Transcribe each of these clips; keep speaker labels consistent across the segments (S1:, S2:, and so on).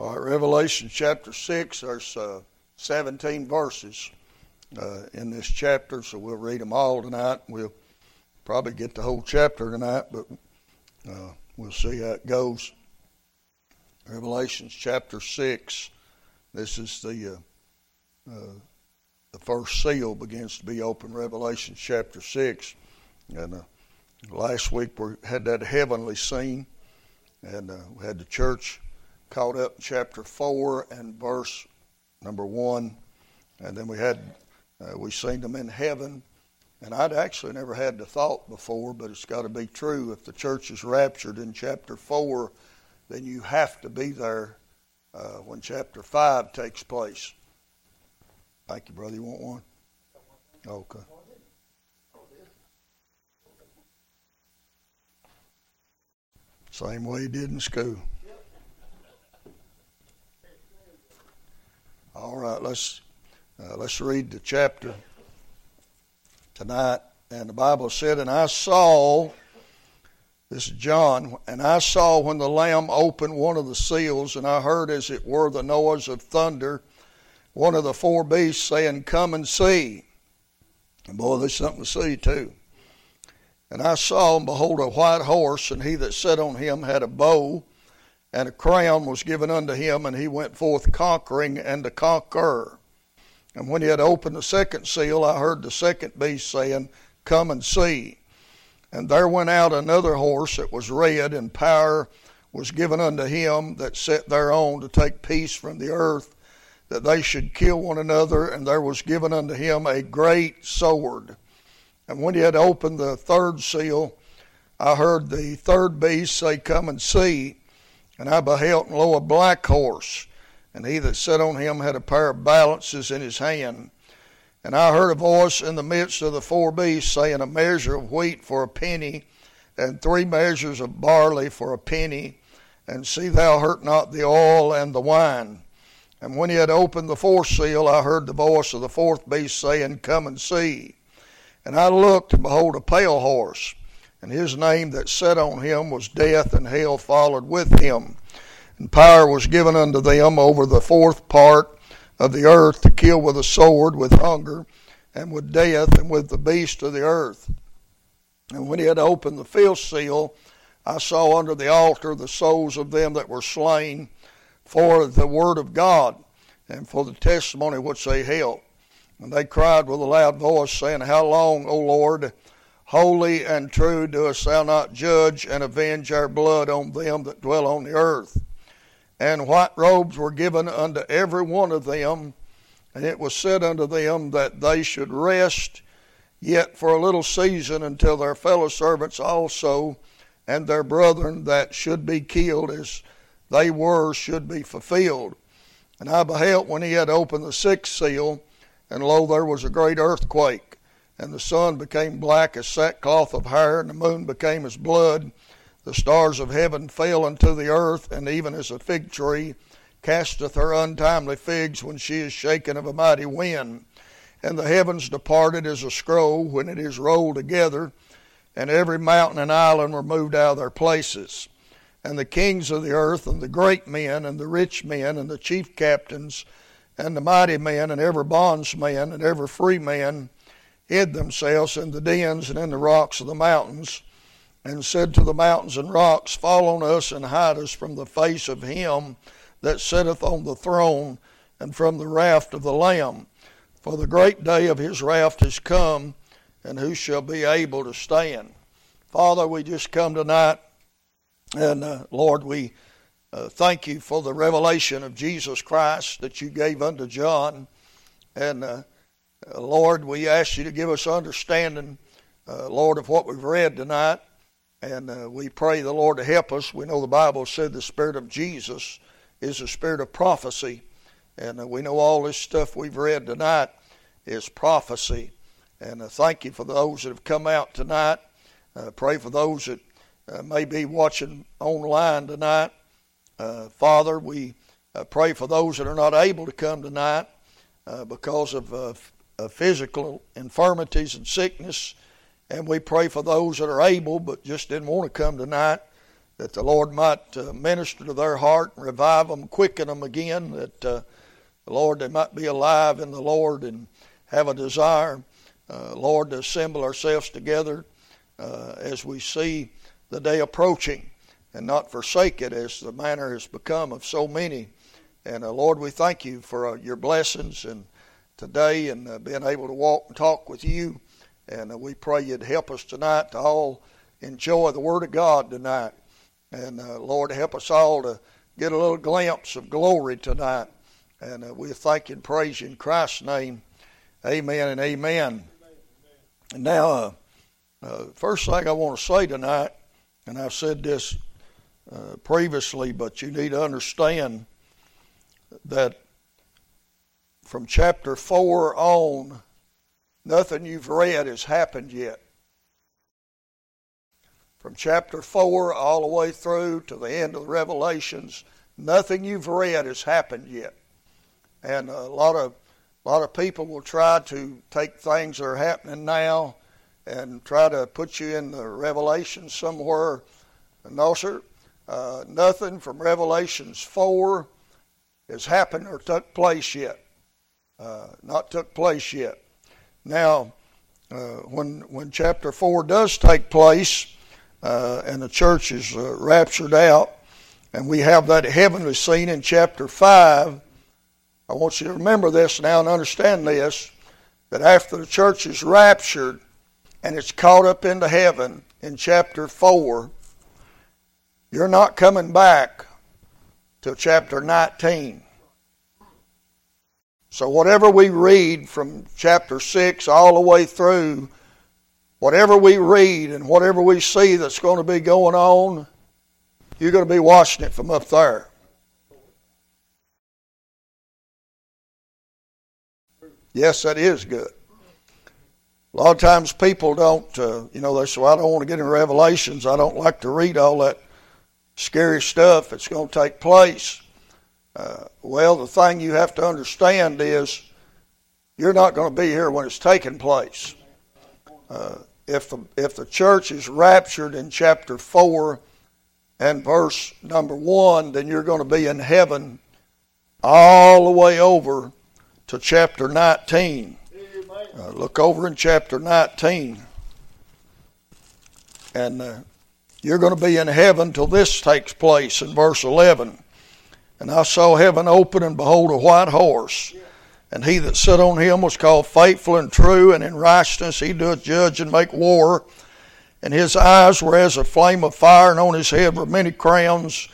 S1: All right, Revelation chapter 6, there's uh, 17 verses uh, in this chapter, so we'll read them all tonight. We'll probably get the whole chapter tonight, but uh, we'll see how it goes. Revelation chapter 6, this is the, uh, uh, the first seal begins to be open, Revelation chapter 6. And uh, last week we had that heavenly scene, and we had the church caught up in chapter 4 and verse number 1. And then we had, uh, we seen them in heaven. And I'd actually never had the thought before, but it's got to be true. If the church is raptured in chapter 4, then you have to be there uh, when chapter 5 takes place. Thank you, brother. You want one? Okay. Same way you did in school. All right, let's uh, let's read the chapter tonight. And the Bible said, "And I saw." This is John. And I saw when the Lamb opened one of the seals, and I heard as it were the noise of thunder, one of the four beasts saying, Come and see. And boy, there's something to see too. And I saw, and behold, a white horse, and he that sat on him had a bow, and a crown was given unto him, and he went forth conquering and to conquer. And when he had opened the second seal, I heard the second beast saying, Come and see. And there went out another horse that was red, and power was given unto him that sat thereon to take peace from the earth, that they should kill one another, and there was given unto him a great sword. And when he had opened the third seal, I heard the third beast say, Come and see. And I beheld, and lo, a black horse, and he that sat on him had a pair of balances in his hand. And I heard a voice in the midst of the four beasts saying, A measure of wheat for a penny, and three measures of barley for a penny, and see thou hurt not the oil and the wine. And when he had opened the fourth seal, I heard the voice of the fourth beast saying, Come and see. And I looked, and behold, a pale horse and his name that sat on him was death, and hell followed with him. And power was given unto them over the fourth part of the earth to kill with a sword, with hunger, and with death, and with the beast of the earth. And when he had opened the fifth seal, I saw under the altar the souls of them that were slain for the word of God and for the testimony which they held. And they cried with a loud voice, saying, How long, O Lord? Holy and true doest thou not judge and avenge our blood on them that dwell on the earth. And white robes were given unto every one of them, and it was said unto them that they should rest yet for a little season until their fellow servants also and their brethren that should be killed as they were should be fulfilled. And I beheld when he had opened the sixth seal, and lo, there was a great earthquake and the sun became black as sackcloth of hair, and the moon became as blood. The stars of heaven fell unto the earth, and even as a fig tree casteth her untimely figs when she is shaken of a mighty wind. And the heavens departed as a scroll when it is rolled together, and every mountain and island were moved out of their places. And the kings of the earth, and the great men, and the rich men, and the chief captains, and the mighty men, and every bondsman, and every free man, hid themselves in the dens and in the rocks of the mountains, and said to the mountains and rocks, Fall on us and hide us from the face of him that sitteth on the throne, and from the wrath of the Lamb. For the great day of his wrath is come, and who shall be able to stand? Father, we just come tonight, and uh, Lord, we uh, thank you for the revelation of Jesus Christ that you gave unto John. And uh, Lord, we ask you to give us understanding, uh, Lord, of what we've read tonight. And uh, we pray the Lord to help us. We know the Bible said the Spirit of Jesus is the Spirit of prophecy. And uh, we know all this stuff we've read tonight is prophecy. And uh, thank you for those that have come out tonight. Uh, pray for those that may be watching online tonight. Father, we pray for those that are not able to come tonight because of physical infirmities and sickness. And we pray for those that are able but just didn't want to come tonight, that the Lord might uh, minister to their heart, and revive them, quicken them again, that uh, the Lord, they might be alive in the Lord and have a desire, uh, Lord, to assemble ourselves together uh, as we see the day approaching and not forsake it as the manner has become of so many. And uh, Lord, we thank you for uh, your blessings and today and uh, being able to walk and talk with you. And uh, we pray you'd help us tonight to all enjoy the Word of God tonight. And uh, Lord, help us all to get a little glimpse of glory tonight. And uh, we thank and praise you in Christ's name. Amen and amen. And now, first thing I want to say tonight, and I've said this previously, but you need to understand that from chapter 4 on, nothing you've read has happened yet. From chapter 4 all the way through to the end of the Revelations, nothing you've read has happened yet. And a lot of a lot of people will try to take things that are happening now and try to put you in the Revelation somewhere. No, sir. Uh, nothing from Revelations 4 has happened or took place yet. Uh, not took place yet. Now, uh, when when chapter four does take place, uh, and the church is uh, raptured out, and we have that heavenly scene in chapter five, I want you to remember this now and understand this: that after the church is raptured and it's caught up into heaven in chapter four, you're not coming back till chapter 19. So, whatever we read from chapter 6 all the way through, whatever we read and whatever we see that's going to be going on, you're going to be watching it from up there. Yes, that is good. A lot of times people don't, uh, you know, they say, well, I don't want to get in Revelations. I don't like to read all that scary stuff that's going to take place. Uh, well, the thing you have to understand is you're not going to be here when it's taking place. Uh, if the if the church is raptured in chapter four and verse number one, then you're going to be in heaven all the way over to chapter 19. Uh, look over in chapter 19. And uh, you're going to be in heaven till this takes place in verse 11. And I saw heaven open, and behold, a white horse. And he that sat on him was called faithful and true, and in righteousness he doth judge and make war. And his eyes were as a flame of fire, and on his head were many crowns.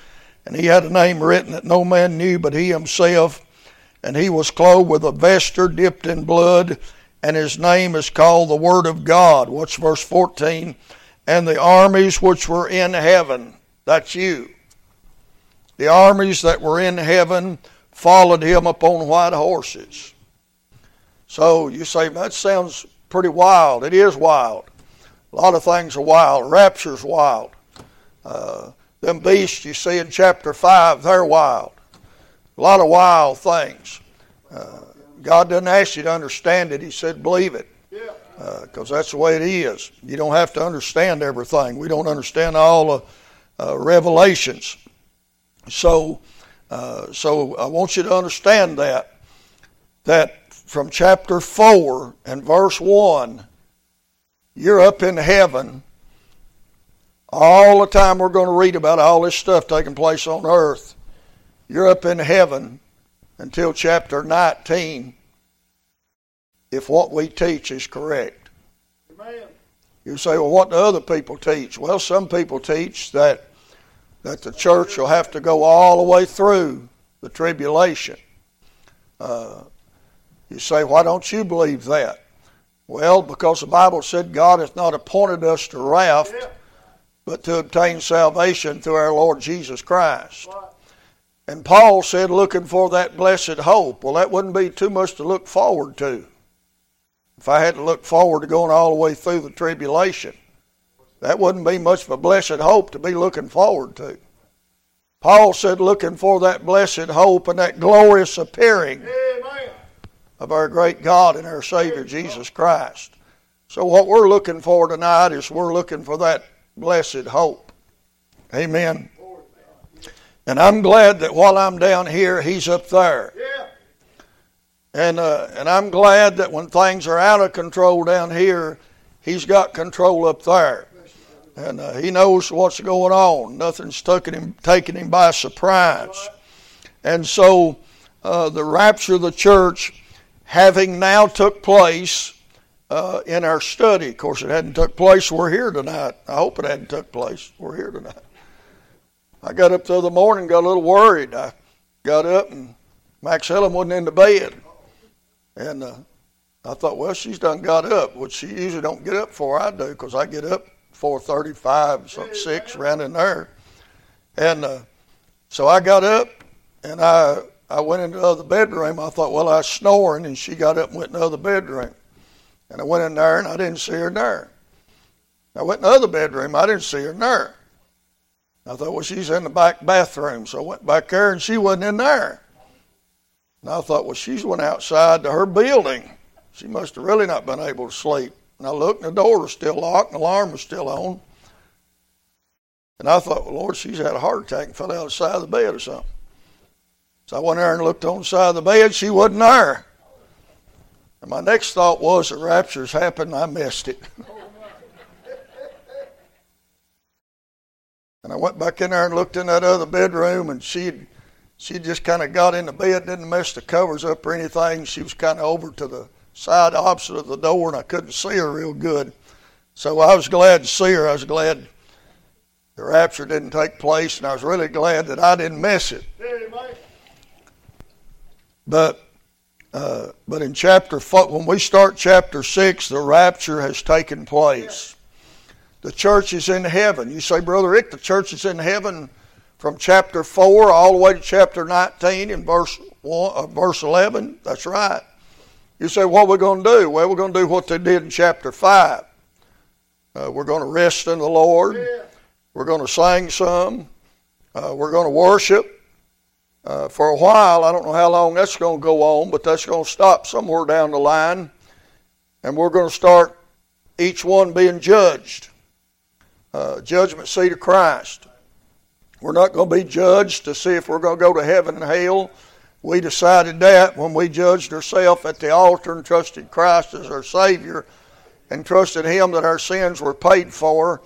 S1: And he had a name written that no man knew but he himself. And he was clothed with a vesture dipped in blood, and his name is called the Word of God. What's verse 14? And the armies which were in heaven, that's you the armies that were in heaven followed him upon white horses. So you say, that sounds pretty wild. It is wild. A lot of things are wild. Rapture's wild. Uh, them beasts you see in chapter 5, they're wild. A lot of wild things. Uh, God doesn't ask you to understand it. He said, believe it. Because uh, that's the way it is. You don't have to understand everything. We don't understand all the uh, revelations. So, uh, so I want you to understand that that from chapter four and verse one, you're up in heaven. All the time we're going to read about all this stuff taking place on earth. You're up in heaven until chapter 19 if what we teach is correct. Amen. You say, well, what do other people teach? Well, some people teach that that the church will have to go all the way through the tribulation. Uh, you say, why don't you believe that? Well, because the Bible said God hath not appointed us to wrath, but to obtain salvation through our Lord Jesus Christ. And Paul said, looking for that blessed hope. Well, that wouldn't be too much to look forward to. If I had to look forward to going all the way through the tribulation. That wouldn't be much of a blessed hope to be looking forward to. Paul said, looking for that blessed hope and that glorious appearing Amen. of our great God and our Savior Jesus Christ. So, what we're looking for tonight is we're looking for that blessed hope. Amen. And I'm glad that while I'm down here, he's up there.
S2: Yeah.
S1: And uh, and I'm glad that when things are out of control down here, he's got control up there, and uh, he knows what's going on. Nothing's taking him taking him by surprise. And so, uh, the rapture of the church, having now took place uh, in our study. Of course, it hadn't took place. We're here tonight. I hope it hadn't took place. We're here tonight. I got up the other morning, got a little worried. I got up and Max Helen wasn't in the bed. And uh, I thought, well, she's done got up, which she usually don't get up before I do, because I get up 4:35, something six, around in there. And uh, so I got up and I I went into the other bedroom. I thought, well, I was snoring, and she got up and went in the other bedroom. And I went in there and I didn't see her there. I went in the other bedroom. I didn't see her there. I thought, well, she's in the back bathroom. So I went back there and she wasn't in there. And I thought, well, she's went outside to her building. She must have really not been able to sleep. And I looked, and the door was still locked, and the alarm was still on. And I thought, well, Lord, she's had a heart attack and fell out of the side of the bed or something. So I went there and looked on the side of the bed. She wasn't there. And my next thought was, the rapture's happened. I missed it. and I went back in there and looked in that other bedroom, and she she just kind of got in the bed, didn't mess the covers up or anything. She was kind of over to the side opposite of the door, and I couldn't see her real good. So I was glad to see her. I was glad the rapture didn't take place, and I was really glad that I didn't miss it. But uh, but in chapter four, when we start chapter six, the rapture has taken place. The church is in heaven. You say, Brother Rick, the church is in heaven from chapter 4 all the way to chapter 19 in verse, one, uh, verse 11. That's right. You say, what are we going to do? Well, we're going to do what they did in chapter 5. Uh, we're going to rest in the Lord.
S2: Yeah.
S1: We're going to sing some. Uh, we're going to worship. Uh, for a while, I don't know how long that's going to go on, but that's going to stop somewhere down the line. And we're going to start each one being judged. Uh, judgment seat of Christ. We're not going to be judged to see if we're going to go to heaven and hell. We decided that when we judged ourselves at the altar and trusted Christ as our Savior and trusted Him that our sins were paid for.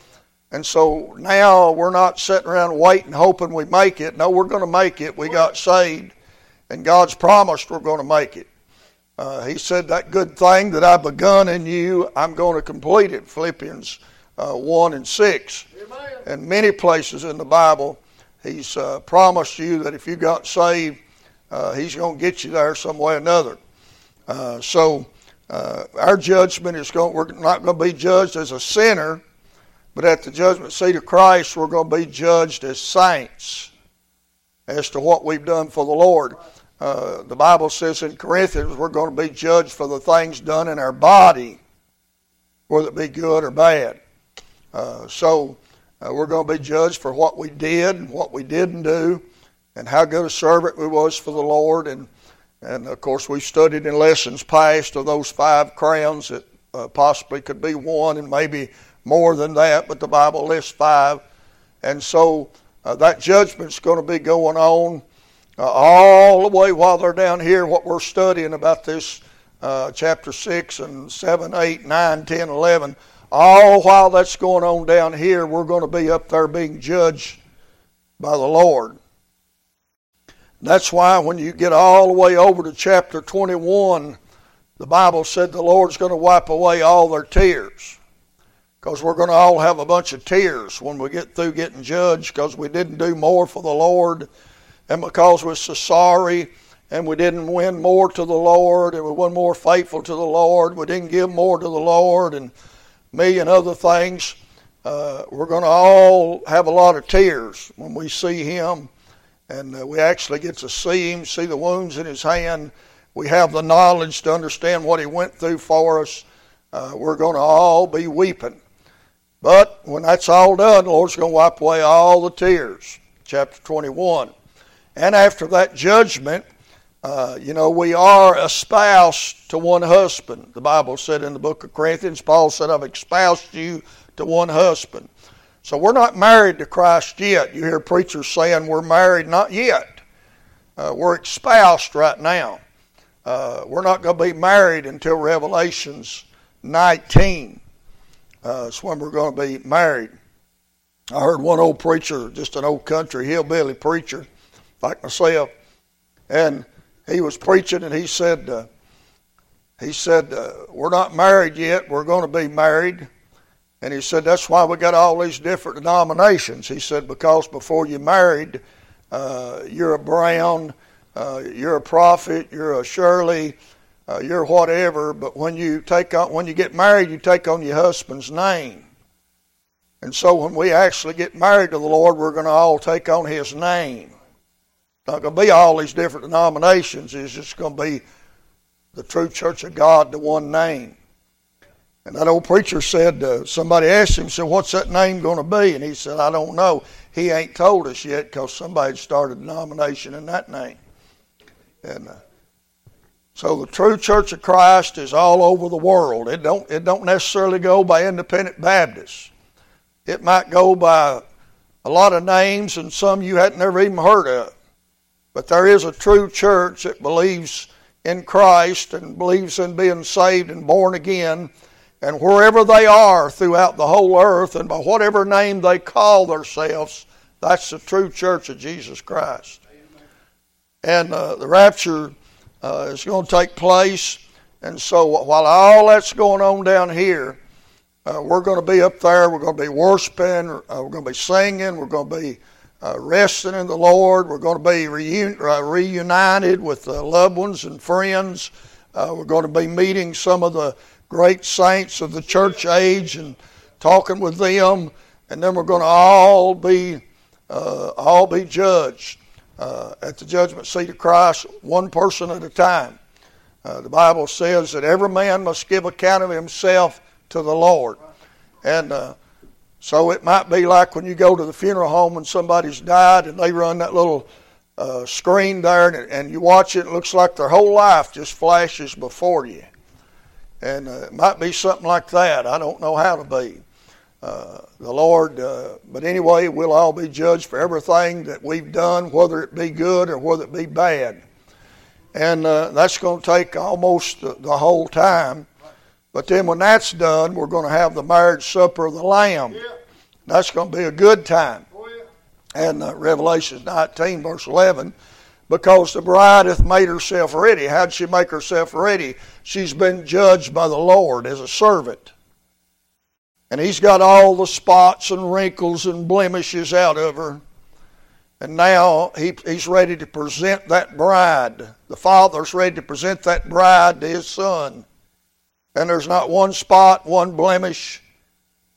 S1: And so now we're not sitting around waiting, hoping we make it. No, we're going to make it. We got saved, and God's promised we're going to make it. Uh, he said, That good thing that I've begun in you, I'm going to complete it. Philippians uh, 1 and 6.
S2: Amen.
S1: And many places in the Bible, He's uh, promised you that if you got saved, uh, He's going to get you there some way or another. Uh, so uh, our judgment is going. We're not going to be judged as a sinner, but at the judgment seat of Christ, we're going to be judged as saints as to what we've done for the Lord. Uh, the Bible says in Corinthians we're going to be judged for the things done in our body, whether it be good or bad. Uh, so uh, we're going to be judged for what we did and what we didn't do, and how good a servant we was for the Lord. And and of course we've studied in lessons past of those five crowns that uh, possibly could be one and maybe more than that, but the Bible lists five. And so uh, that judgment's going to be going on uh, all the way while they're down here. What we're studying about this uh, chapter 6 and 7, 8, 9, 10, 11 all while that's going on down here, we're going to be up there being judged by the Lord. That's why when you get all the way over to chapter 21, the Bible said the Lord's going to wipe away all their tears. Because we're going to all have a bunch of tears when we get through getting judged because we didn't do more for the Lord and because we're so sorry and we didn't win more to the Lord and we weren't more faithful to the Lord. We didn't give more to the Lord and million other things. Uh, we're going to all have a lot of tears when we see him, and uh, we actually get to see him, see the wounds in his hand. We have the knowledge to understand what he went through for us. Uh, we're going to all be weeping. But when that's all done, the Lord's going to wipe away all the tears. Chapter 21. And after that judgment, uh, you know, we are espoused to one husband. The Bible said in the book of Corinthians, Paul said, I've espoused you to one husband. So we're not married to Christ yet. You hear preachers saying we're married, not yet. Uh, we're espoused right now. Uh, we're not going to be married until Revelations 19. Uh, it's when we're going to be married. I heard one old preacher, just an old country hillbilly preacher, like myself, and he was preaching, and he said, uh, he said, uh, we're not married yet. We're going to be married. And he said, that's why we got all these different denominations. He said, because before you married, uh, you're a Brown, uh, you're a prophet, you're a Shirley, uh, you're whatever. But when you take on, when you get married, you take on your husband's name. And so when we actually get married to the Lord, we're going to all take on His name. It's not going to be all these different denominations. It's just going to be the true Church of God, the one name. And that old preacher said, uh, somebody asked him, said, what's that name going to be? And he said, I don't know. He ain't told us yet because somebody started a denomination in that name. And uh, so the true Church of Christ is all over the world. It don't, it don't necessarily go by independent Baptists. It might go by a lot of names and some you hadn't never even heard of. But there is a true church that believes in Christ and believes in being saved and born again and wherever they are throughout the whole earth, and by whatever name they call themselves, that's the true church of Jesus Christ. And uh, the rapture uh, is going to take place. And so while all that's going on down here, uh, we're going to be up there. We're going to be worshiping. Uh, we're going to be singing. We're going to be uh, resting in the Lord. We're going to be reun- uh, reunited with loved ones and friends. we're going to be meeting some of the great saints of the church age and talking with them, and then we're going to all be uh, all be judged uh, at the judgment seat of Christ, one person at a time. Uh, the Bible says that every man must give account of himself to the Lord, and uh, so it might be like when you go to the funeral home and somebody's died, and they run that little uh, screen there, and, and you watch it. It looks like their whole life just flashes before you. And uh, it might be something like that. I don't know how to be. Uh, the Lord, uh, but anyway, we'll all be judged for everything that we've done, whether it be good or whether it be bad. And uh, that's going to take almost the, the, whole time. But then when that's done, we're going to have the marriage supper of the Lamb. Yeah. That's going to be a good time. Oh, yeah. And uh, Revelation 19, verse 11 because the bride hath made herself ready. How'd she make herself ready? She's been judged by the Lord as a servant. And he's got all the spots and wrinkles and blemishes out of her. And now he, he's ready to present that bride. The father's ready to present that bride to his son. And there's not one spot, one blemish.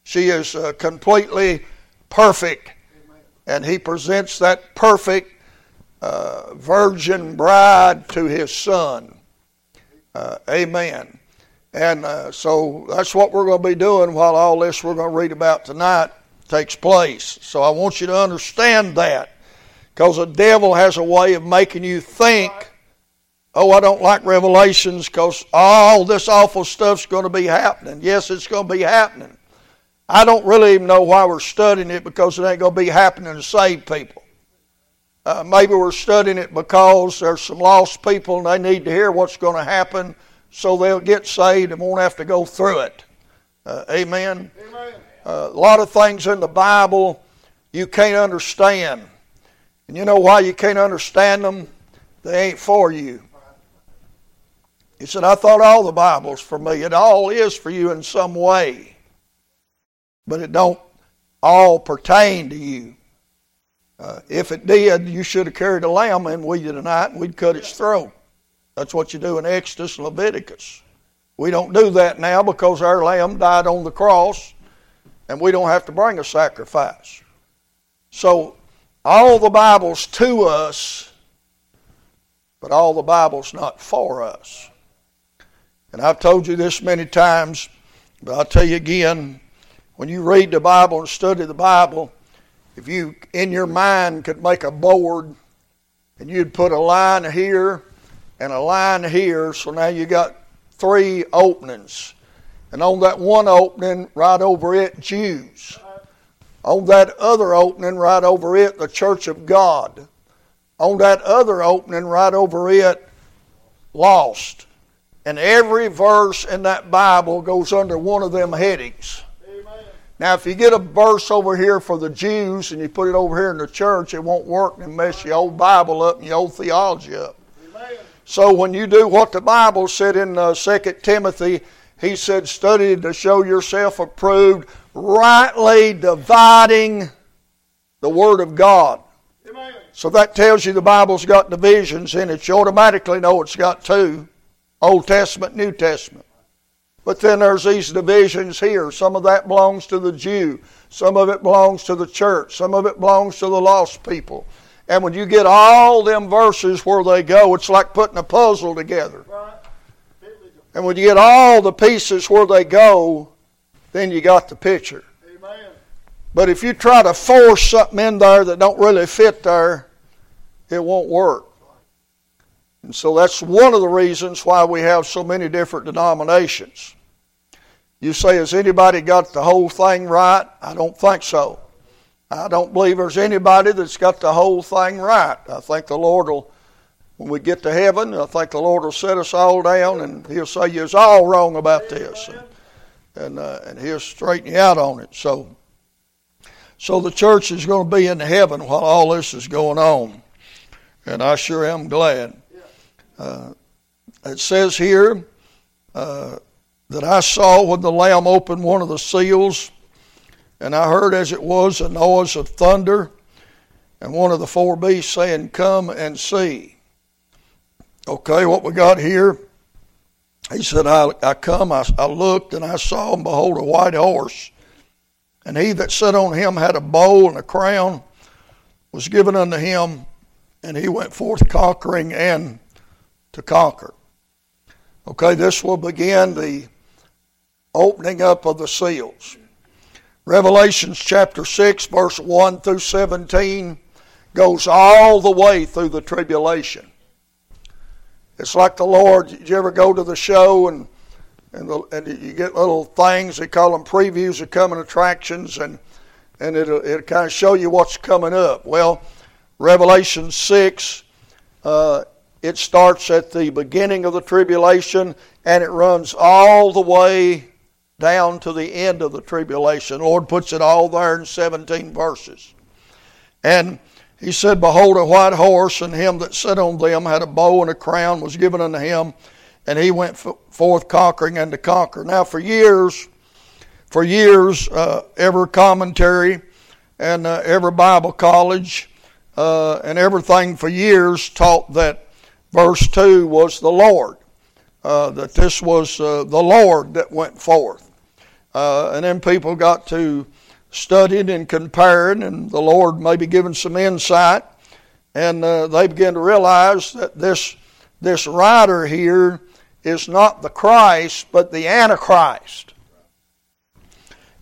S1: She is uh, completely perfect. And he presents that perfect uh, virgin bride to his son. Uh, amen. And uh, so that's what we're going to be doing while all this we're going to read about tonight takes place. So I want you to understand that. Because the devil has a way of making you think, oh, I don't like Revelations because all this awful stuff's going to be happening. Yes, it's going to be happening. I don't really even know why we're studying it because it ain't going to be happening to save people. Uh, maybe we're studying it because there's some lost people and they need to hear what's going to happen so they'll get saved and won't have to go through it. Uh, amen. amen. Uh, a lot of things in the Bible you can't understand. And you know why you can't understand them? They ain't for you. He said, I thought all the Bible's for me. It all is for you in some way. But it don't all pertain to you. Uh, if it did, you should have carried a lamb in with you tonight and we'd cut its throat. That's what you do in Exodus and Leviticus. We don't do that now because our lamb died on the cross and we don't have to bring a sacrifice. So, all the Bible's to us, but all the Bible's not for us. And I've told you this many times, but I'll tell you again when you read the Bible and study the Bible, if you in your mind could make a board and you'd put a line here and a line here, so now you got three openings. And on that one opening, right over it, Jews. On that other opening right over it, the church of God. On that other opening right over it, lost. And every verse in that Bible goes under one of them headings. Now, if you get a verse over here for the Jews and you put it over here in the church, it won't work and mess your old Bible up and your old theology up. Amen. So when you do what the Bible said in uh, 2 Timothy, he said, study to show yourself approved, rightly dividing the Word of God. Amen. So that tells you the Bible's got divisions in it. You automatically know it's got two Old Testament, New Testament. But then there's these divisions here. Some of that belongs to the Jew, some of it belongs to the church, some of it belongs to the lost people. And when you get all them verses where they go, it's like putting a puzzle together. And when you get all the pieces where they go, then you got the picture. Amen. But if you try to force something in there that don't really fit there, it won't work. And so that's one of the reasons why we have so many different denominations. You say, has anybody got the whole thing right? I don't think so. I don't believe there's anybody that's got the whole thing right. I think the Lord will, when we get to heaven, I think the Lord will set us all down and He'll say, You're all wrong about this. And, and, uh, and He'll straighten you out on it. So, so the church is going to be in heaven while all this is going on. And I sure am glad. Uh, it says here uh, that I saw when the Lamb opened one of the seals, and I heard as it was a noise of thunder, and one of the four beasts saying, Come and see. Okay, what we got here, he said, I, I come, I, I looked, and I saw, and behold, a white horse. And he that sat on him had a bowl and a crown was given unto him, and he went forth conquering and to conquer. Okay, this will begin the opening up of the seals. Revelations chapter 6, verse 1 through 17 goes all the way through the tribulation. It's like the Lord, did you ever go to the show and and, the, and you get little things, they call them previews of coming attractions, and, and it'll, it'll kind of show you what's coming up. Well, Revelation 6 uh, it starts at the beginning of the tribulation and it runs all the way down to the end of the tribulation. The Lord puts it all there in 17 verses. And he said, Behold, a white horse, and him that sat on them had a bow and a crown was given unto him, and he went forth conquering and to conquer. Now, for years, for years, uh, every commentary and uh, every Bible college uh, and everything for years taught that verse 2 was the Lord, uh, that this was uh, the Lord that went forth. Uh, and then people got to studying and comparing, and the Lord maybe giving some insight, and uh, they began to realize that this, this rider here is not the Christ, but the Antichrist.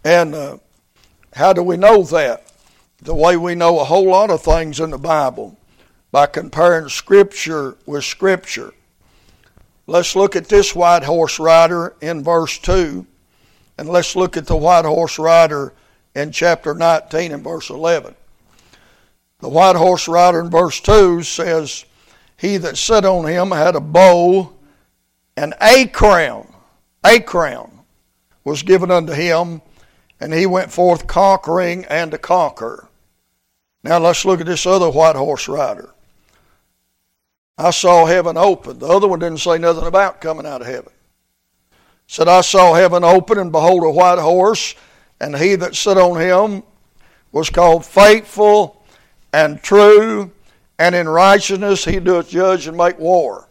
S1: And uh, how do we know that? The way we know a whole lot of things in the Bible by comparing Scripture with Scripture. Let's look at this white horse rider in verse 2, and let's look at the white horse rider in chapter 19 and verse 11. The white horse rider in verse 2 says, He that sat on him had a bow, and a crown, a crown was given unto him, and he went forth conquering and to conquer. Now let's look at this other white horse rider. I saw heaven open. The other one didn't say nothing about coming out of heaven. said, I saw heaven open, and behold, a white horse, and he that sat on him was called faithful and true, and in righteousness he doeth judge and make war.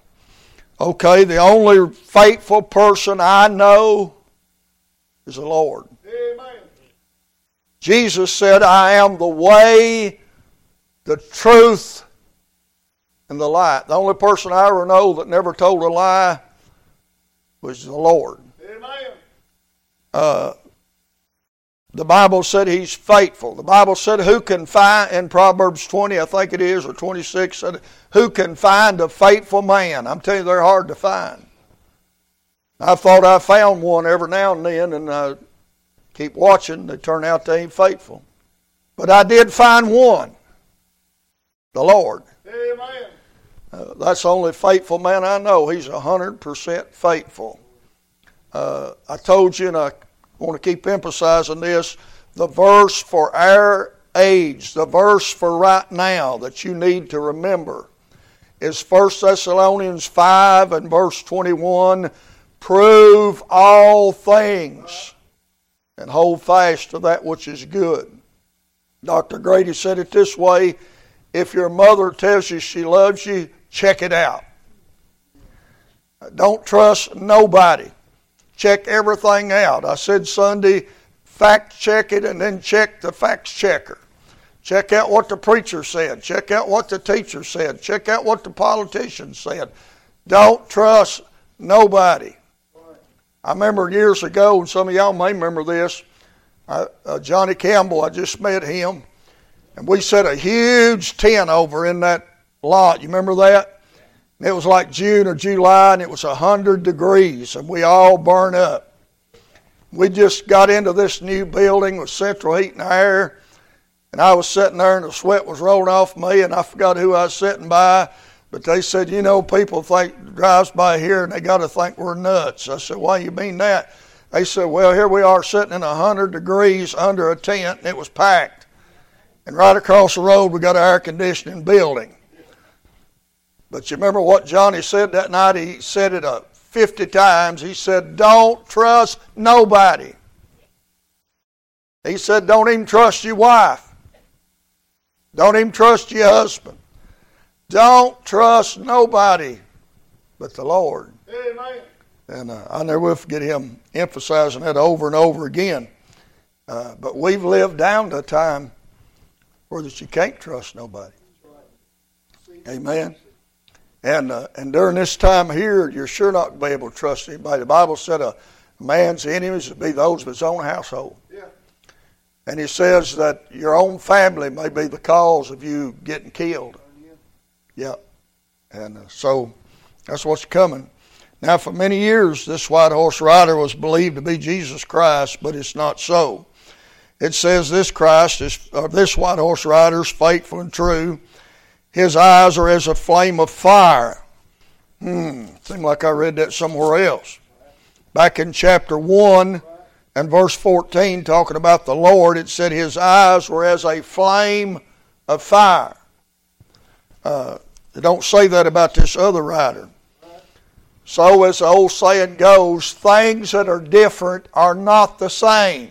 S1: Okay, the only faithful person I know is the Lord. Amen. Jesus said, I am the way, the truth, and the light. The only person I ever know that never told a lie was the Lord. Amen. Uh, the Bible said he's faithful. The Bible said, Who can find, in Proverbs 20, I think it is, or 26, said, Who can find a faithful man? I'm telling you, they're hard to find. I thought I found one every now and then, and I keep watching. They turn out they ain't faithful. But I did find one the Lord.
S2: Amen.
S1: Uh, that's the only faithful man I know. He's 100% faithful. Uh, I told you, and I want to keep emphasizing this the verse for our age, the verse for right now that you need to remember is 1 Thessalonians 5 and verse 21 prove all things and hold fast to that which is good. Dr. Grady said it this way if your mother tells you she loves you, check it out. Don't trust nobody. Check everything out. I said Sunday, fact check it and then check the facts checker. Check out what the preacher said. Check out what the teacher said. Check out what the politician said. Don't trust nobody. I remember years ago, and some of y'all may remember this. Uh, uh, Johnny Campbell, I just met him, and we set a huge tent over in that lot. You remember that? It was like June or July, and it was 100 degrees, and we all burned up. We just got into this new building with central heat and air and I was sitting there and the sweat was rolling off me and I forgot who I was sitting by. But they said, you know, people think drives by here and they got to think we're nuts. I said, why you mean that? They said, well, here we are sitting in 100 degrees under a tent and it was packed. And right across the road we got an air conditioning building. But you remember what Johnny said that night? He said it uh, 50 times. He said, don't trust nobody. He said, don't even trust your wife. Don't even trust your husband. Don't trust nobody but the Lord.
S2: Amen.
S1: And uh, I never will forget him emphasizing that over and over again. Uh, but we've lived down to a time where that you can't trust nobody. Amen. And uh, and during this time here, you're sure not going to be able to trust anybody. The Bible said a man's enemies would be those of his own household.
S2: Yeah.
S1: And he says that your own family may be the cause of you getting killed. Yeah. And uh, so that's what's coming. Now, for many years, this white horse rider was believed to be Jesus Christ, but it's not so. It says this Christ is, or this white horse rider is faithful and true. His eyes are as a flame of fire. Hmm, seemed like I read that somewhere else. Back in chapter 1, and verse 14, talking about the Lord, it said his eyes were as a flame of fire. Uh, they don't say that about this other rider. So, as the old saying goes, things that are different are not the same.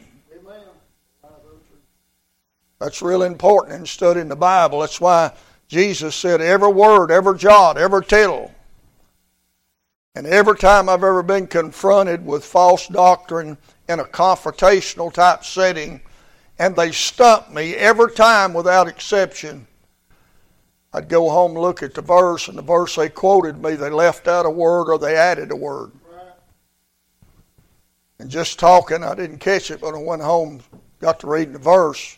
S1: That's really important in studying the Bible. That's why Jesus said every word, every jot, every tittle. And every time I've ever been confronted with false doctrine in a confrontational type setting, and they stump me every time without exception. I'd go home look at the verse, and the verse they quoted me, they left out a word or they added a word. And just talking, I didn't catch it, but I went home, got to reading the verse.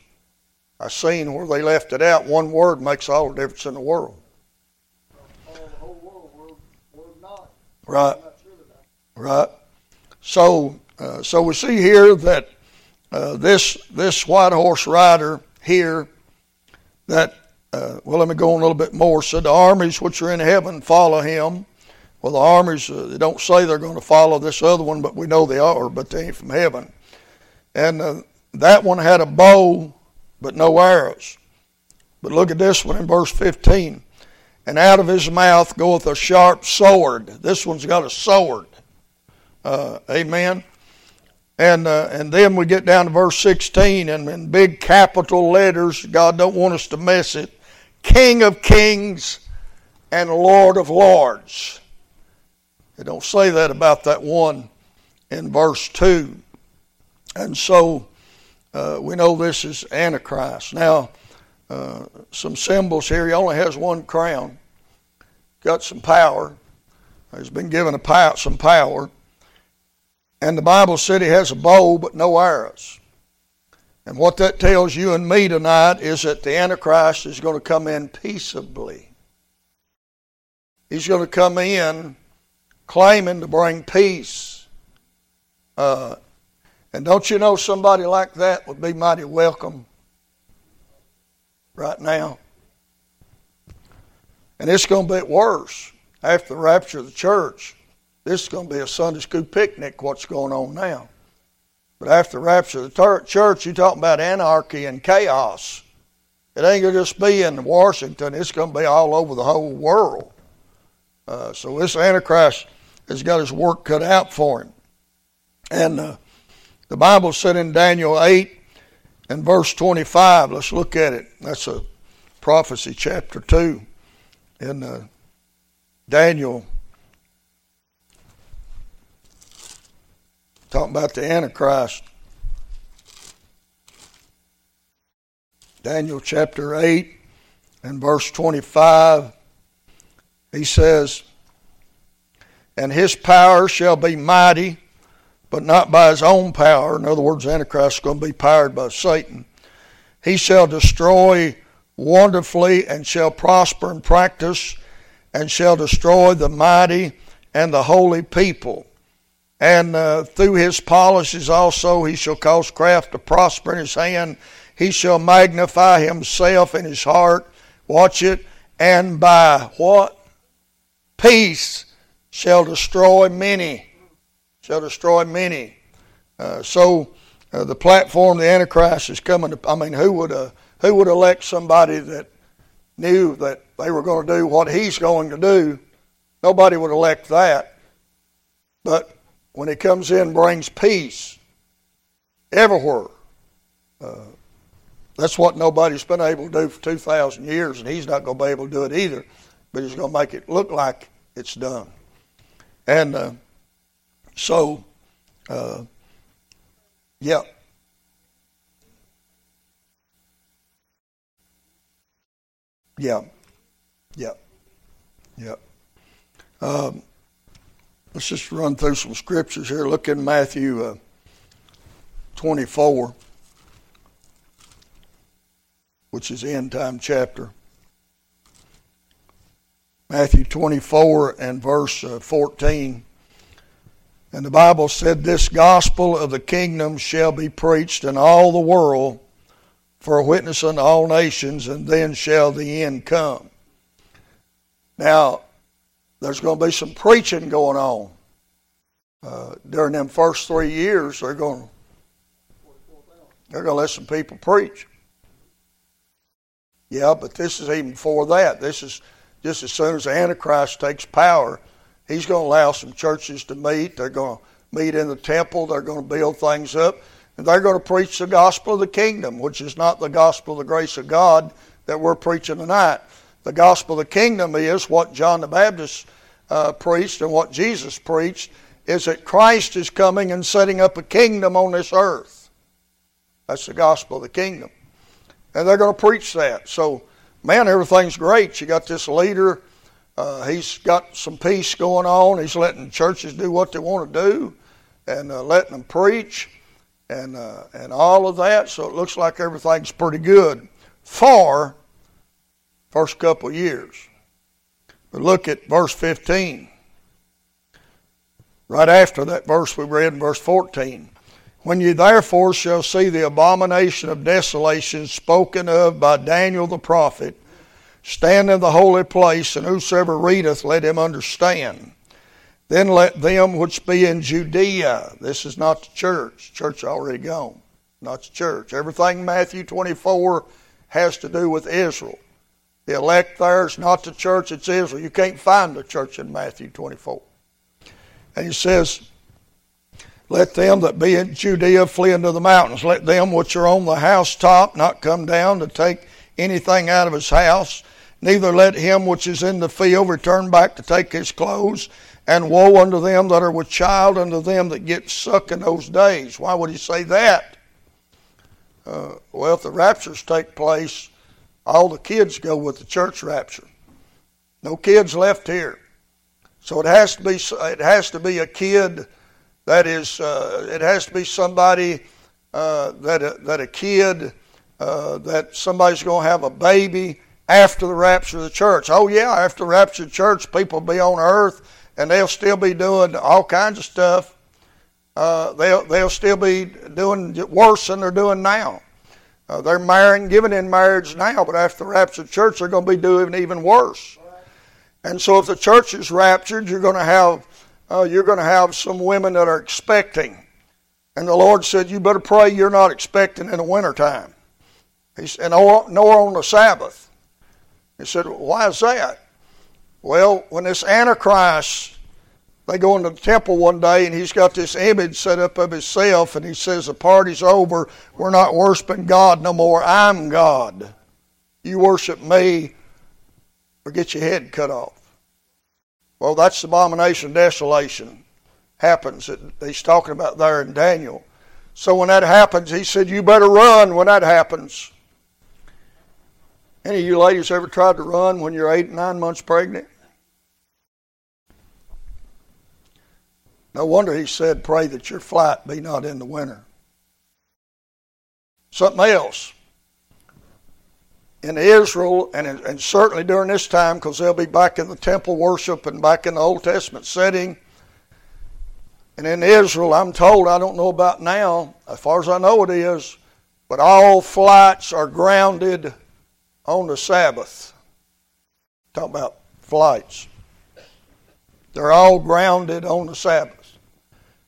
S1: I seen where they left it out. One word makes all the difference in the world. Right. Right. So uh, so we see here that uh, this this white horse rider here that uh, well let me go on a little bit more said the armies which are in heaven follow him well the armies uh, they don't say they're going to follow this other one but we know they are but they ain't from heaven and uh, that one had a bow but no arrows but look at this one in verse 15 and out of his mouth goeth a sharp sword this one's got a sword uh, amen and, uh, and then we get down to verse 16, and in big capital letters, God don't want us to miss it. King of kings and Lord of lords. They don't say that about that one in verse 2. And so uh, we know this is Antichrist. Now, uh, some symbols here. He only has one crown, got some power. He's been given a power, some power. And the Bible said he has a bow but no arrows. And what that tells you and me tonight is that the Antichrist is going to come in peaceably. He's going to come in claiming to bring peace. Uh, and don't you know somebody like that would be mighty welcome right now. And it's going to be worse after the rapture of the church. This is going to be a Sunday school picnic, what's going on now. But after the rapture of the church, you're talking about anarchy and chaos. It ain't going to just be in Washington, it's going to be all over the whole world. Uh, so this Antichrist has got his work cut out for him. And uh, the Bible said in Daniel 8 and verse 25, let's look at it. That's a prophecy, chapter 2 in uh, Daniel. Talking about the Antichrist. Daniel chapter 8 and verse 25, he says, And his power shall be mighty, but not by his own power. In other words, Antichrist is going to be powered by Satan. He shall destroy wonderfully and shall prosper in practice and shall destroy the mighty and the holy people. And uh, through his policies also he shall cause craft to prosper in his hand he shall magnify himself in his heart. Watch it. And by what? Peace shall destroy many. Shall destroy many. Uh, so uh, the platform, the Antichrist is coming. To, I mean, who would uh, who would elect somebody that knew that they were going to do what he's going to do? Nobody would elect that. But when he comes in, brings peace everywhere. Uh, that's what nobody's been able to do for 2,000 years, and he's not going to be able to do it either, but he's going to make it look like it's done. And uh, so, uh, yeah. Yeah. Yeah. Yeah. Um, let's just run through some scriptures here. Look in Matthew uh, 24 which is end time chapter. Matthew 24 and verse uh, 14. And the Bible said, This gospel of the kingdom shall be preached in all the world for a witness unto all nations, and then shall the end come. Now, there's going to be some preaching going on. Uh, during them first three years, they're going, they're going to let some people preach. Yeah, but this is even before that. This is just as soon as the Antichrist takes power, he's going to allow some churches to meet. They're going to meet in the temple. They're going to build things up. And they're going to preach the gospel of the kingdom, which is not the gospel of the grace of God that we're preaching tonight. The gospel of the kingdom is what John the Baptist uh, preached and what Jesus preached is that Christ is coming and setting up a kingdom on this earth. That's the gospel of the kingdom and they're going to preach that. So, man, everything's great. You got this leader. Uh, he's got some peace going on. He's letting churches do what they want to do, and uh, letting them preach, and uh, and all of that. So it looks like everything's pretty good for first couple years. But look at verse 15. Right after that verse we read in verse 14. When you therefore shall see the abomination of desolation spoken of by Daniel the prophet, stand in the holy place, and whosoever readeth, let him understand. Then let them which be in Judea, this is not the church, church already gone, not the church. Everything Matthew 24 has to do with Israel. The elect there is not the church, it's Israel. You can't find the church in Matthew 24. And he says, let them that be in Judea flee into the mountains. Let them which are on the housetop not come down to take anything out of his house. Neither let him which is in the field return back to take his clothes. And woe unto them that are with child, unto them that get suck in those days. Why would he say that? Uh, well, if the raptures take place, all the kids go with the church rapture. No kids left here. So it has to be it has to be a kid that is, uh, it has to be somebody uh, that, a, that a kid, uh, that somebody's going to have a baby after the rapture of the church. Oh, yeah, after the rapture of the church, people will be on earth and they'll still be doing all kinds of stuff. Uh, they'll, they'll still be doing worse than they're doing now. Uh, they're marrying, giving in marriage now, but after the rapture of the church, they're going to be doing even worse. And so, if the church is raptured, you're going to have uh, you're going to have some women that are expecting. And the Lord said, You better pray you're not expecting in the wintertime. He said, nor, on the Sabbath. He said, Why is that? Well, when this Antichrist, they go into the temple one day and he's got this image set up of himself and he says, The party's over. We're not worshiping God no more. I'm God. You worship me or get your head cut off. Well, that's the abomination desolation happens that he's talking about there in Daniel. So when that happens, he said, You better run when that happens. Any of you ladies ever tried to run when you're eight, nine months pregnant? No wonder he said, Pray that your flight be not in the winter. Something else in Israel, and, and certainly during this time, because they'll be back in the temple worship and back in the Old Testament setting. And in Israel, I'm told, I don't know about now, as far as I know it is, but all flights are grounded on the Sabbath. Talk about flights. They're all grounded on the Sabbath.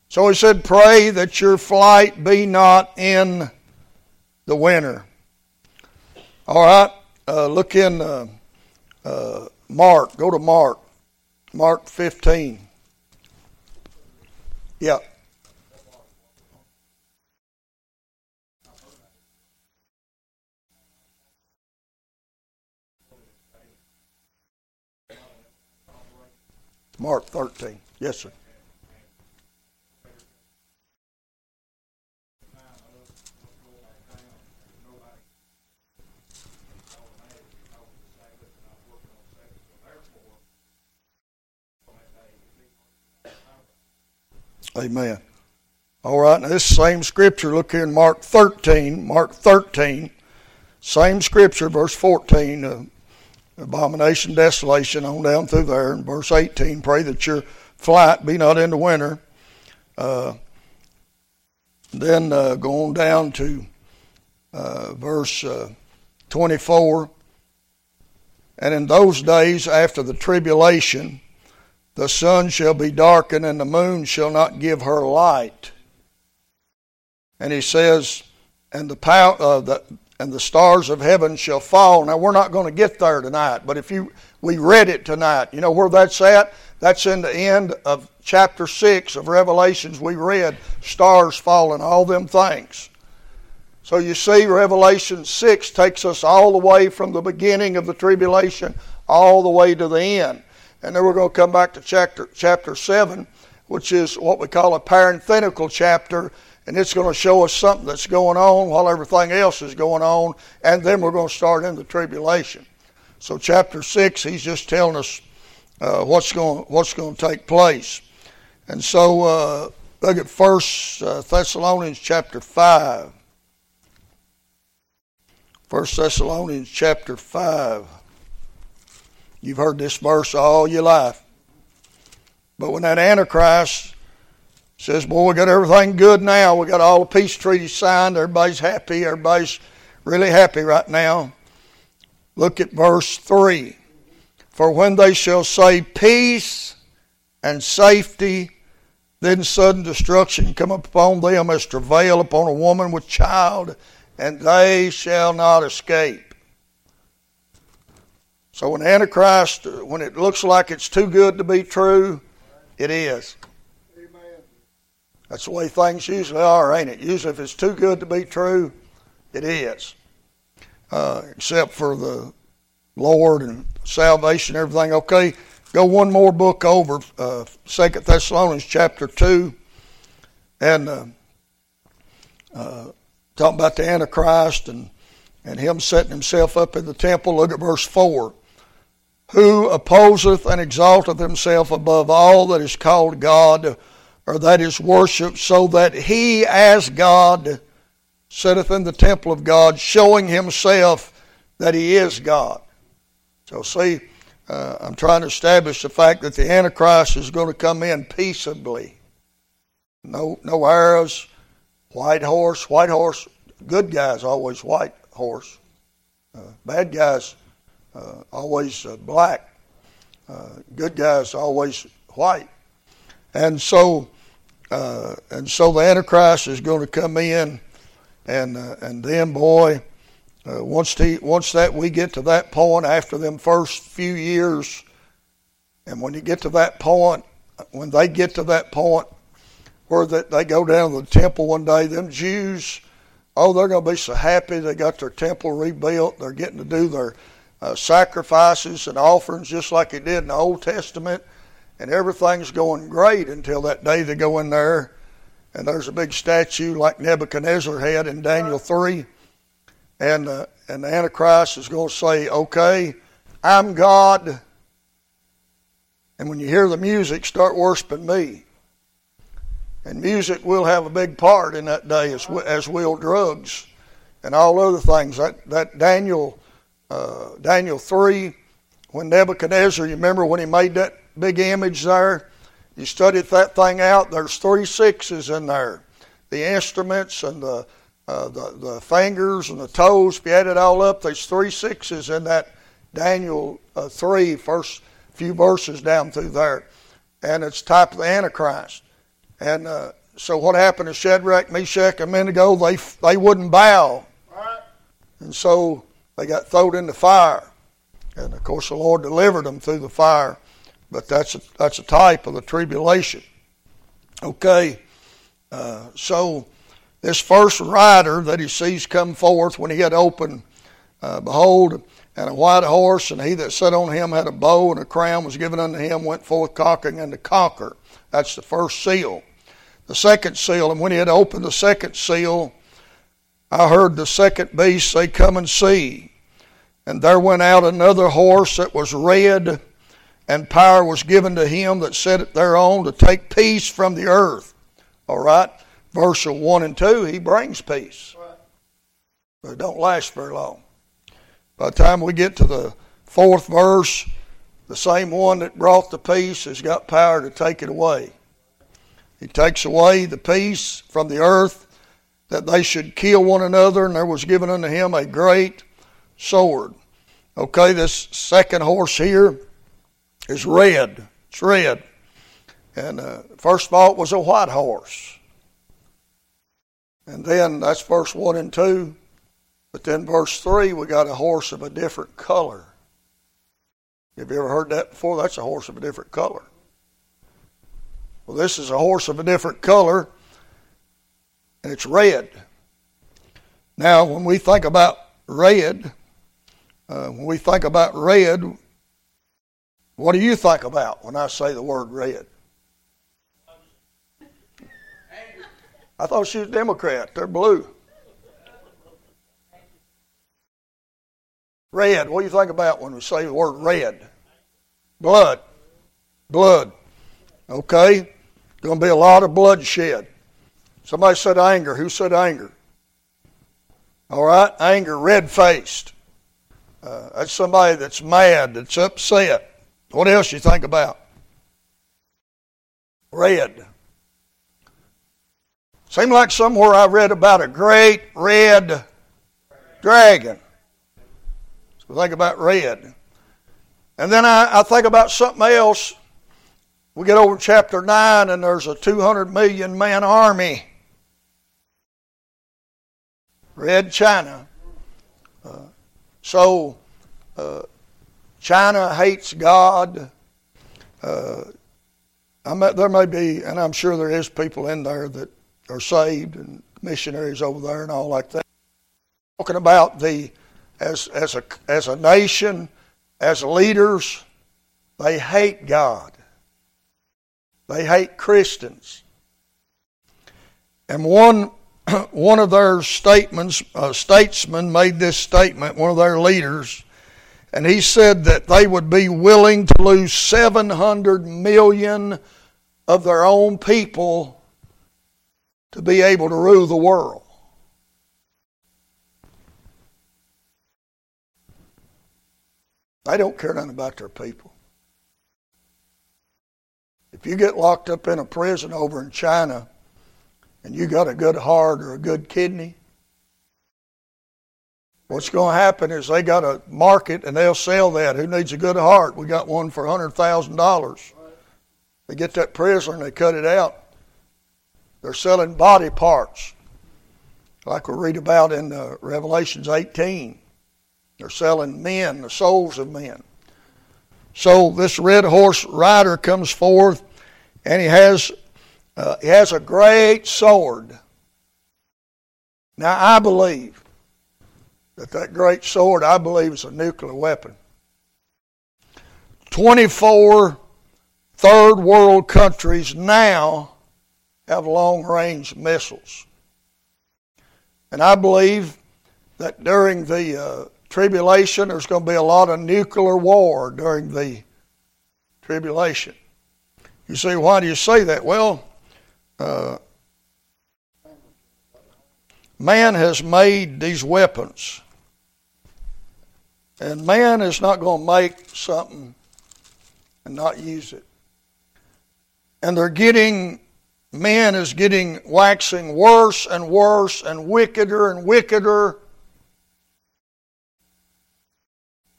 S1: So he said, Pray that your flight be not in the winter. All right, uh, look in uh, uh, Mark. Go to Mark. Mark 15. Yeah. Mark 13. Yes, sir. Amen. All right, now this same scripture, look here in Mark 13, Mark 13, same scripture, verse 14, uh, abomination, desolation, on down through there. In verse 18, pray that your flight be not in the winter. Uh, then uh, go on down to uh, verse uh, 24. And in those days after the tribulation, the sun shall be darkened and the moon shall not give her light. And he says, and the power, uh, the, and the stars of heaven shall fall. Now we're not going to get there tonight, but if you we read it tonight, you know where that's at? That's in the end of chapter six of Revelations. We read stars falling, all them things. So you see, Revelation six takes us all the way from the beginning of the tribulation all the way to the end. And then we're going to come back to chapter, chapter 7, which is what we call a parenthetical chapter. And it's going to show us something that's going on while everything else is going on. And then we're going to start in the tribulation. So, chapter 6, he's just telling us uh, what's, going, what's going to take place. And so, uh, look at First uh, Thessalonians chapter 5. First Thessalonians chapter 5. You've heard this verse all your life. But when that Antichrist says, Boy, we got everything good now, we got all the peace treaties signed, everybody's happy, everybody's really happy right now. Look at verse 3. For when they shall say peace and safety, then sudden destruction come upon them as travail upon a woman with child, and they shall not escape. So when Antichrist, when it looks like it's too good to be true, it is. That's the way things usually are, ain't it? Usually, if it's too good to be true, it is. Uh, except for the Lord and salvation, and everything. Okay, go one more book over, uh, Second Thessalonians chapter two, and uh, uh, talking about the Antichrist and and him setting himself up in the temple. Look at verse four who opposeth and exalteth himself above all that is called God or that is worshipped, so that he as God sitteth in the temple of God, showing himself that he is God. So, see, uh, I'm trying to establish the fact that the Antichrist is going to come in peaceably. No, no arrows, white horse, white horse good guys always white horse. Uh, bad guys uh, always uh, black. Uh, good guys always white. And so, uh, and so the Antichrist is going to come in, and uh, and then boy, once he once that we get to that point after them first few years, and when you get to that point, when they get to that point where that they go down to the temple one day, them Jews, oh, they're going to be so happy they got their temple rebuilt. They're getting to do their uh, sacrifices and offerings just like it did in the Old Testament, and everything's going great until that day they go in there and there's a big statue like Nebuchadnezzar had in Daniel 3. And, uh, and the Antichrist is going to say, Okay, I'm God. And when you hear the music, start worshiping me. And music will have a big part in that day, as, as will drugs and all other things. That, that Daniel, uh, Daniel 3, when Nebuchadnezzar, you remember when he made that big image there? You studied that thing out, there's three sixes in there. The instruments and the, uh, the, the fingers and the toes, if you add it all up, there's three sixes in that Daniel uh, 3, first few verses down through there. And it's type of the Antichrist. And uh, so what happened to Shadrach, Meshach, and Abednego? They they wouldn't bow, and so they got thrown in the fire. And of course, the Lord delivered them through the fire. But that's a, that's a type of the tribulation. Okay, uh, so this first rider that he sees come forth when he had opened, uh, behold, and a white horse, and he that sat on him had a bow, and a crown was given unto him, went forth conquering and to conquer. That's the first seal the second seal. And when he had opened the second seal, I heard the second beast say, Come and see. And there went out another horse that was red, and power was given to him that it thereon to take peace from the earth. All right? Verse 1 and 2, he brings peace. But it don't last very long. By the time we get to the fourth verse, the same one that brought the peace has got power to take it away. He takes away the peace from the earth that they should kill one another, and there was given unto him a great sword. Okay, this second horse here is red. It's red. And uh, first of all, it was a white horse. And then that's verse 1 and 2. But then verse 3, we got a horse of a different color. Have you ever heard that before? That's a horse of a different color. Well, this is a horse of a different color, and it's red. Now, when we think about red, uh, when we think about red, what do you think about when I say the word red? I thought she was Democrat. They're blue. Red. What do you think about when we say the word red? Blood. Blood. Okay? Going to be a lot of bloodshed. Somebody said anger. Who said anger? All right? Anger, red faced. Uh, that's somebody that's mad, that's upset. What else you think about? Red. Seemed like somewhere I read about a great red dragon. So think about red. And then I, I think about something else we get over chapter 9 and there's a 200 million man army. Red China. Uh, so, uh, China hates God. Uh, met, there may be, and I'm sure there is people in there that are saved and missionaries over there and all like that. Talking about the as as a as a nation, as leaders, they hate God. They hate Christians. And one, one of their statements, uh, statesmen made this statement, one of their leaders, and he said that they would be willing to lose 700 million of their own people to be able to rule the world. They don't care nothing about their people. If you get locked up in a prison over in China and you got a good heart or a good kidney, What's going to happen is they got a market and they'll sell that. Who needs a good heart? We got one for hundred thousand dollars. They get that prisoner and they cut it out. They're selling body parts, like we read about in uh, Revelations 18. They're selling men, the souls of men. So this red horse rider comes forth, and he has uh, he has a great sword. Now I believe that that great sword, I believe, is a nuclear weapon. 24 third world countries now have long range missiles. And I believe that during the uh, tribulation, there's going to be a lot of nuclear war during the tribulation. You say, why do you say that? Well, uh, man has made these weapons. And man is not going to make something and not use it. And they're getting, man is getting, waxing worse and worse and wickeder and wickeder.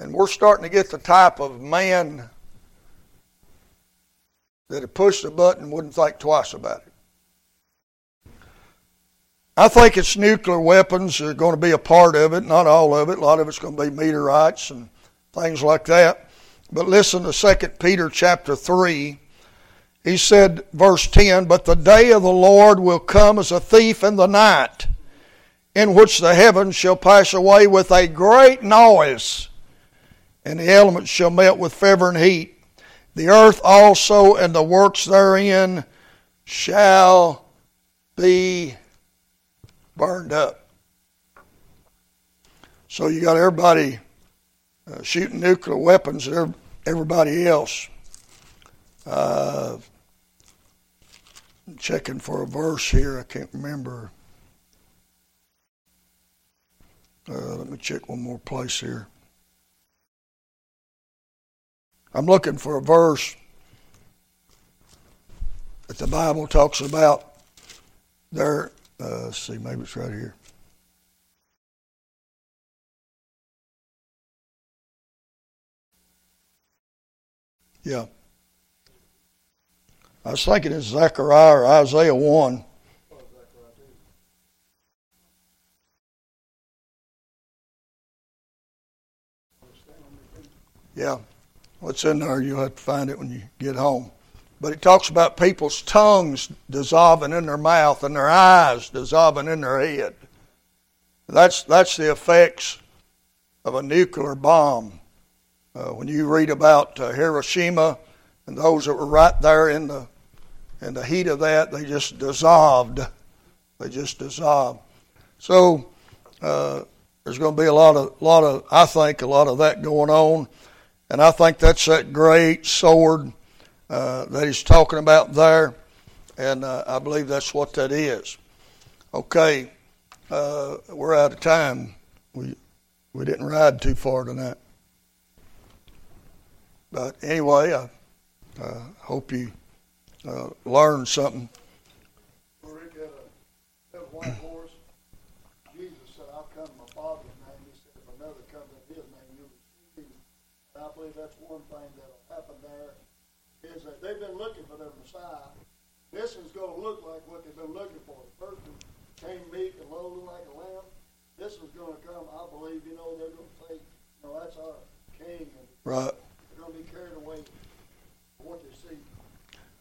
S1: And we're starting to get the type of man that had pushed the button wouldn't think twice about it. I think it's nuclear weapons are going to be a part of it, not all of it. A lot of it's going to be meteorites and things like that. But listen to 2 Peter chapter 3. He said, verse 10, But the day of the Lord will come as a thief in the night, in which the heavens shall pass away with a great noise, and the elements shall melt with fervor and heat. The earth also and the works therein shall be burned up. So you got everybody uh, shooting nuclear weapons at everybody else. Uh, checking for a verse here. I can't remember. Uh, let me check one more place here. I'm looking for a verse that the Bible talks about there uh, see, maybe it's right here. Yeah. I was thinking it's Zechariah or Isaiah 1. Yeah. What's in there? You'll have to find it when you get home. But it talks about people's tongues dissolving in their mouth and their eyes dissolving in their head. That's, that's the effects of a nuclear bomb. Uh, when you read about uh, Hiroshima and those that were right there in the, in the heat of that, they just dissolved. They just dissolved. So uh, there's going to be a lot of, lot of, I think, a lot of that going on. And I think that's that great sword uh, that he's talking about there, and uh, I believe that's what that is. Okay, uh, we're out of time. We we didn't ride too far tonight, but anyway, I hope you uh, learned something.
S2: I believe that's one thing that'll happen there is that they've been looking for their Messiah. This is going to look like what they've been looking for. The first one came meek and lowly like a lamb. This is going to come, I believe, you know, they're going to say, you know, that's our king. And
S1: right.
S2: They're going to be carried away for what they see.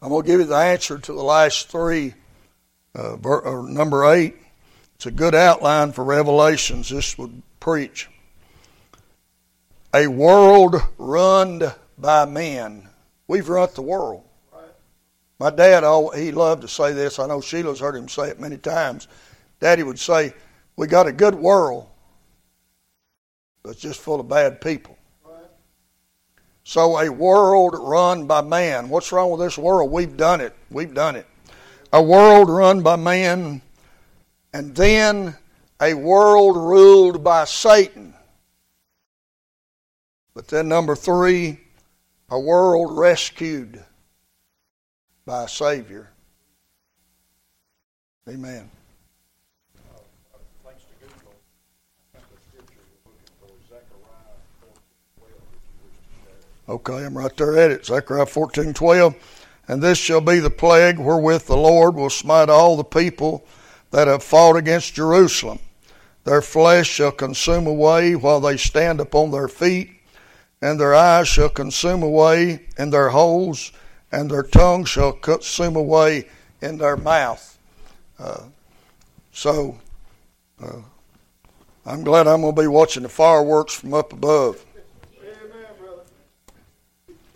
S1: I'm going to give you the answer to the last three, uh, ver- number eight. It's a good outline for Revelations. This would preach. A world run by men We've run the world. My dad, he loved to say this. I know Sheila's heard him say it many times. Daddy would say, "We got a good world, but just full of bad people." So a world run by man. What's wrong with this world? We've done it. We've done it. A world run by man, and then a world ruled by Satan. But then number three, a world rescued by a Savior. Amen. Okay, I'm right there at it. Zechariah 14 12. And this shall be the plague wherewith the Lord will smite all the people that have fought against Jerusalem. Their flesh shall consume away while they stand upon their feet, and their eyes shall consume away, and their holes and their tongue shall consume away in their mouth. Uh, so, uh, I'm glad I'm going to be watching the fireworks from up above.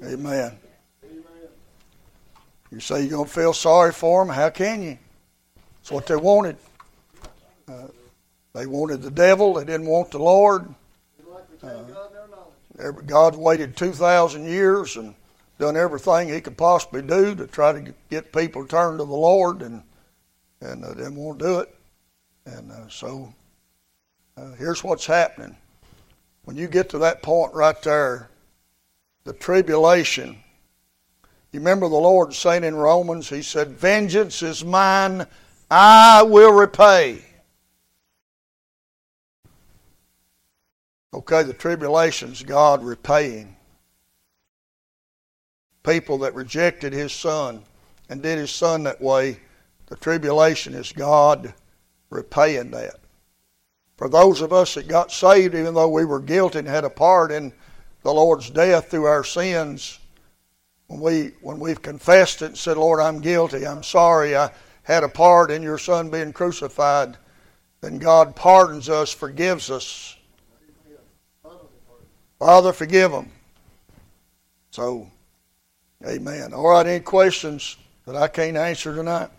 S2: Amen.
S1: Amen.
S2: Amen.
S1: You say you're going to feel sorry for them? How can you? It's what they wanted. Uh, they wanted the devil. They didn't want the Lord. Every- God waited 2,000 years and done everything he could possibly do to try to get people turned to the Lord, and and uh, to do it. And uh, so uh, here's what's happening. When you get to that point right there, the tribulation. You remember the Lord saying in Romans, He said, Vengeance is mine, I will repay. Okay, the tribulation's God repaying. People that rejected His Son and did His Son that way, the tribulation is God repaying that. For those of us that got saved, even though we were guilty and had a part in the Lord's death through our sins, when we when we've confessed it and said, Lord, I'm guilty, I'm sorry, I had a part in your Son being crucified, then God pardons us, forgives us. Father, forgive them. So, amen. All right, any questions that I can't answer tonight?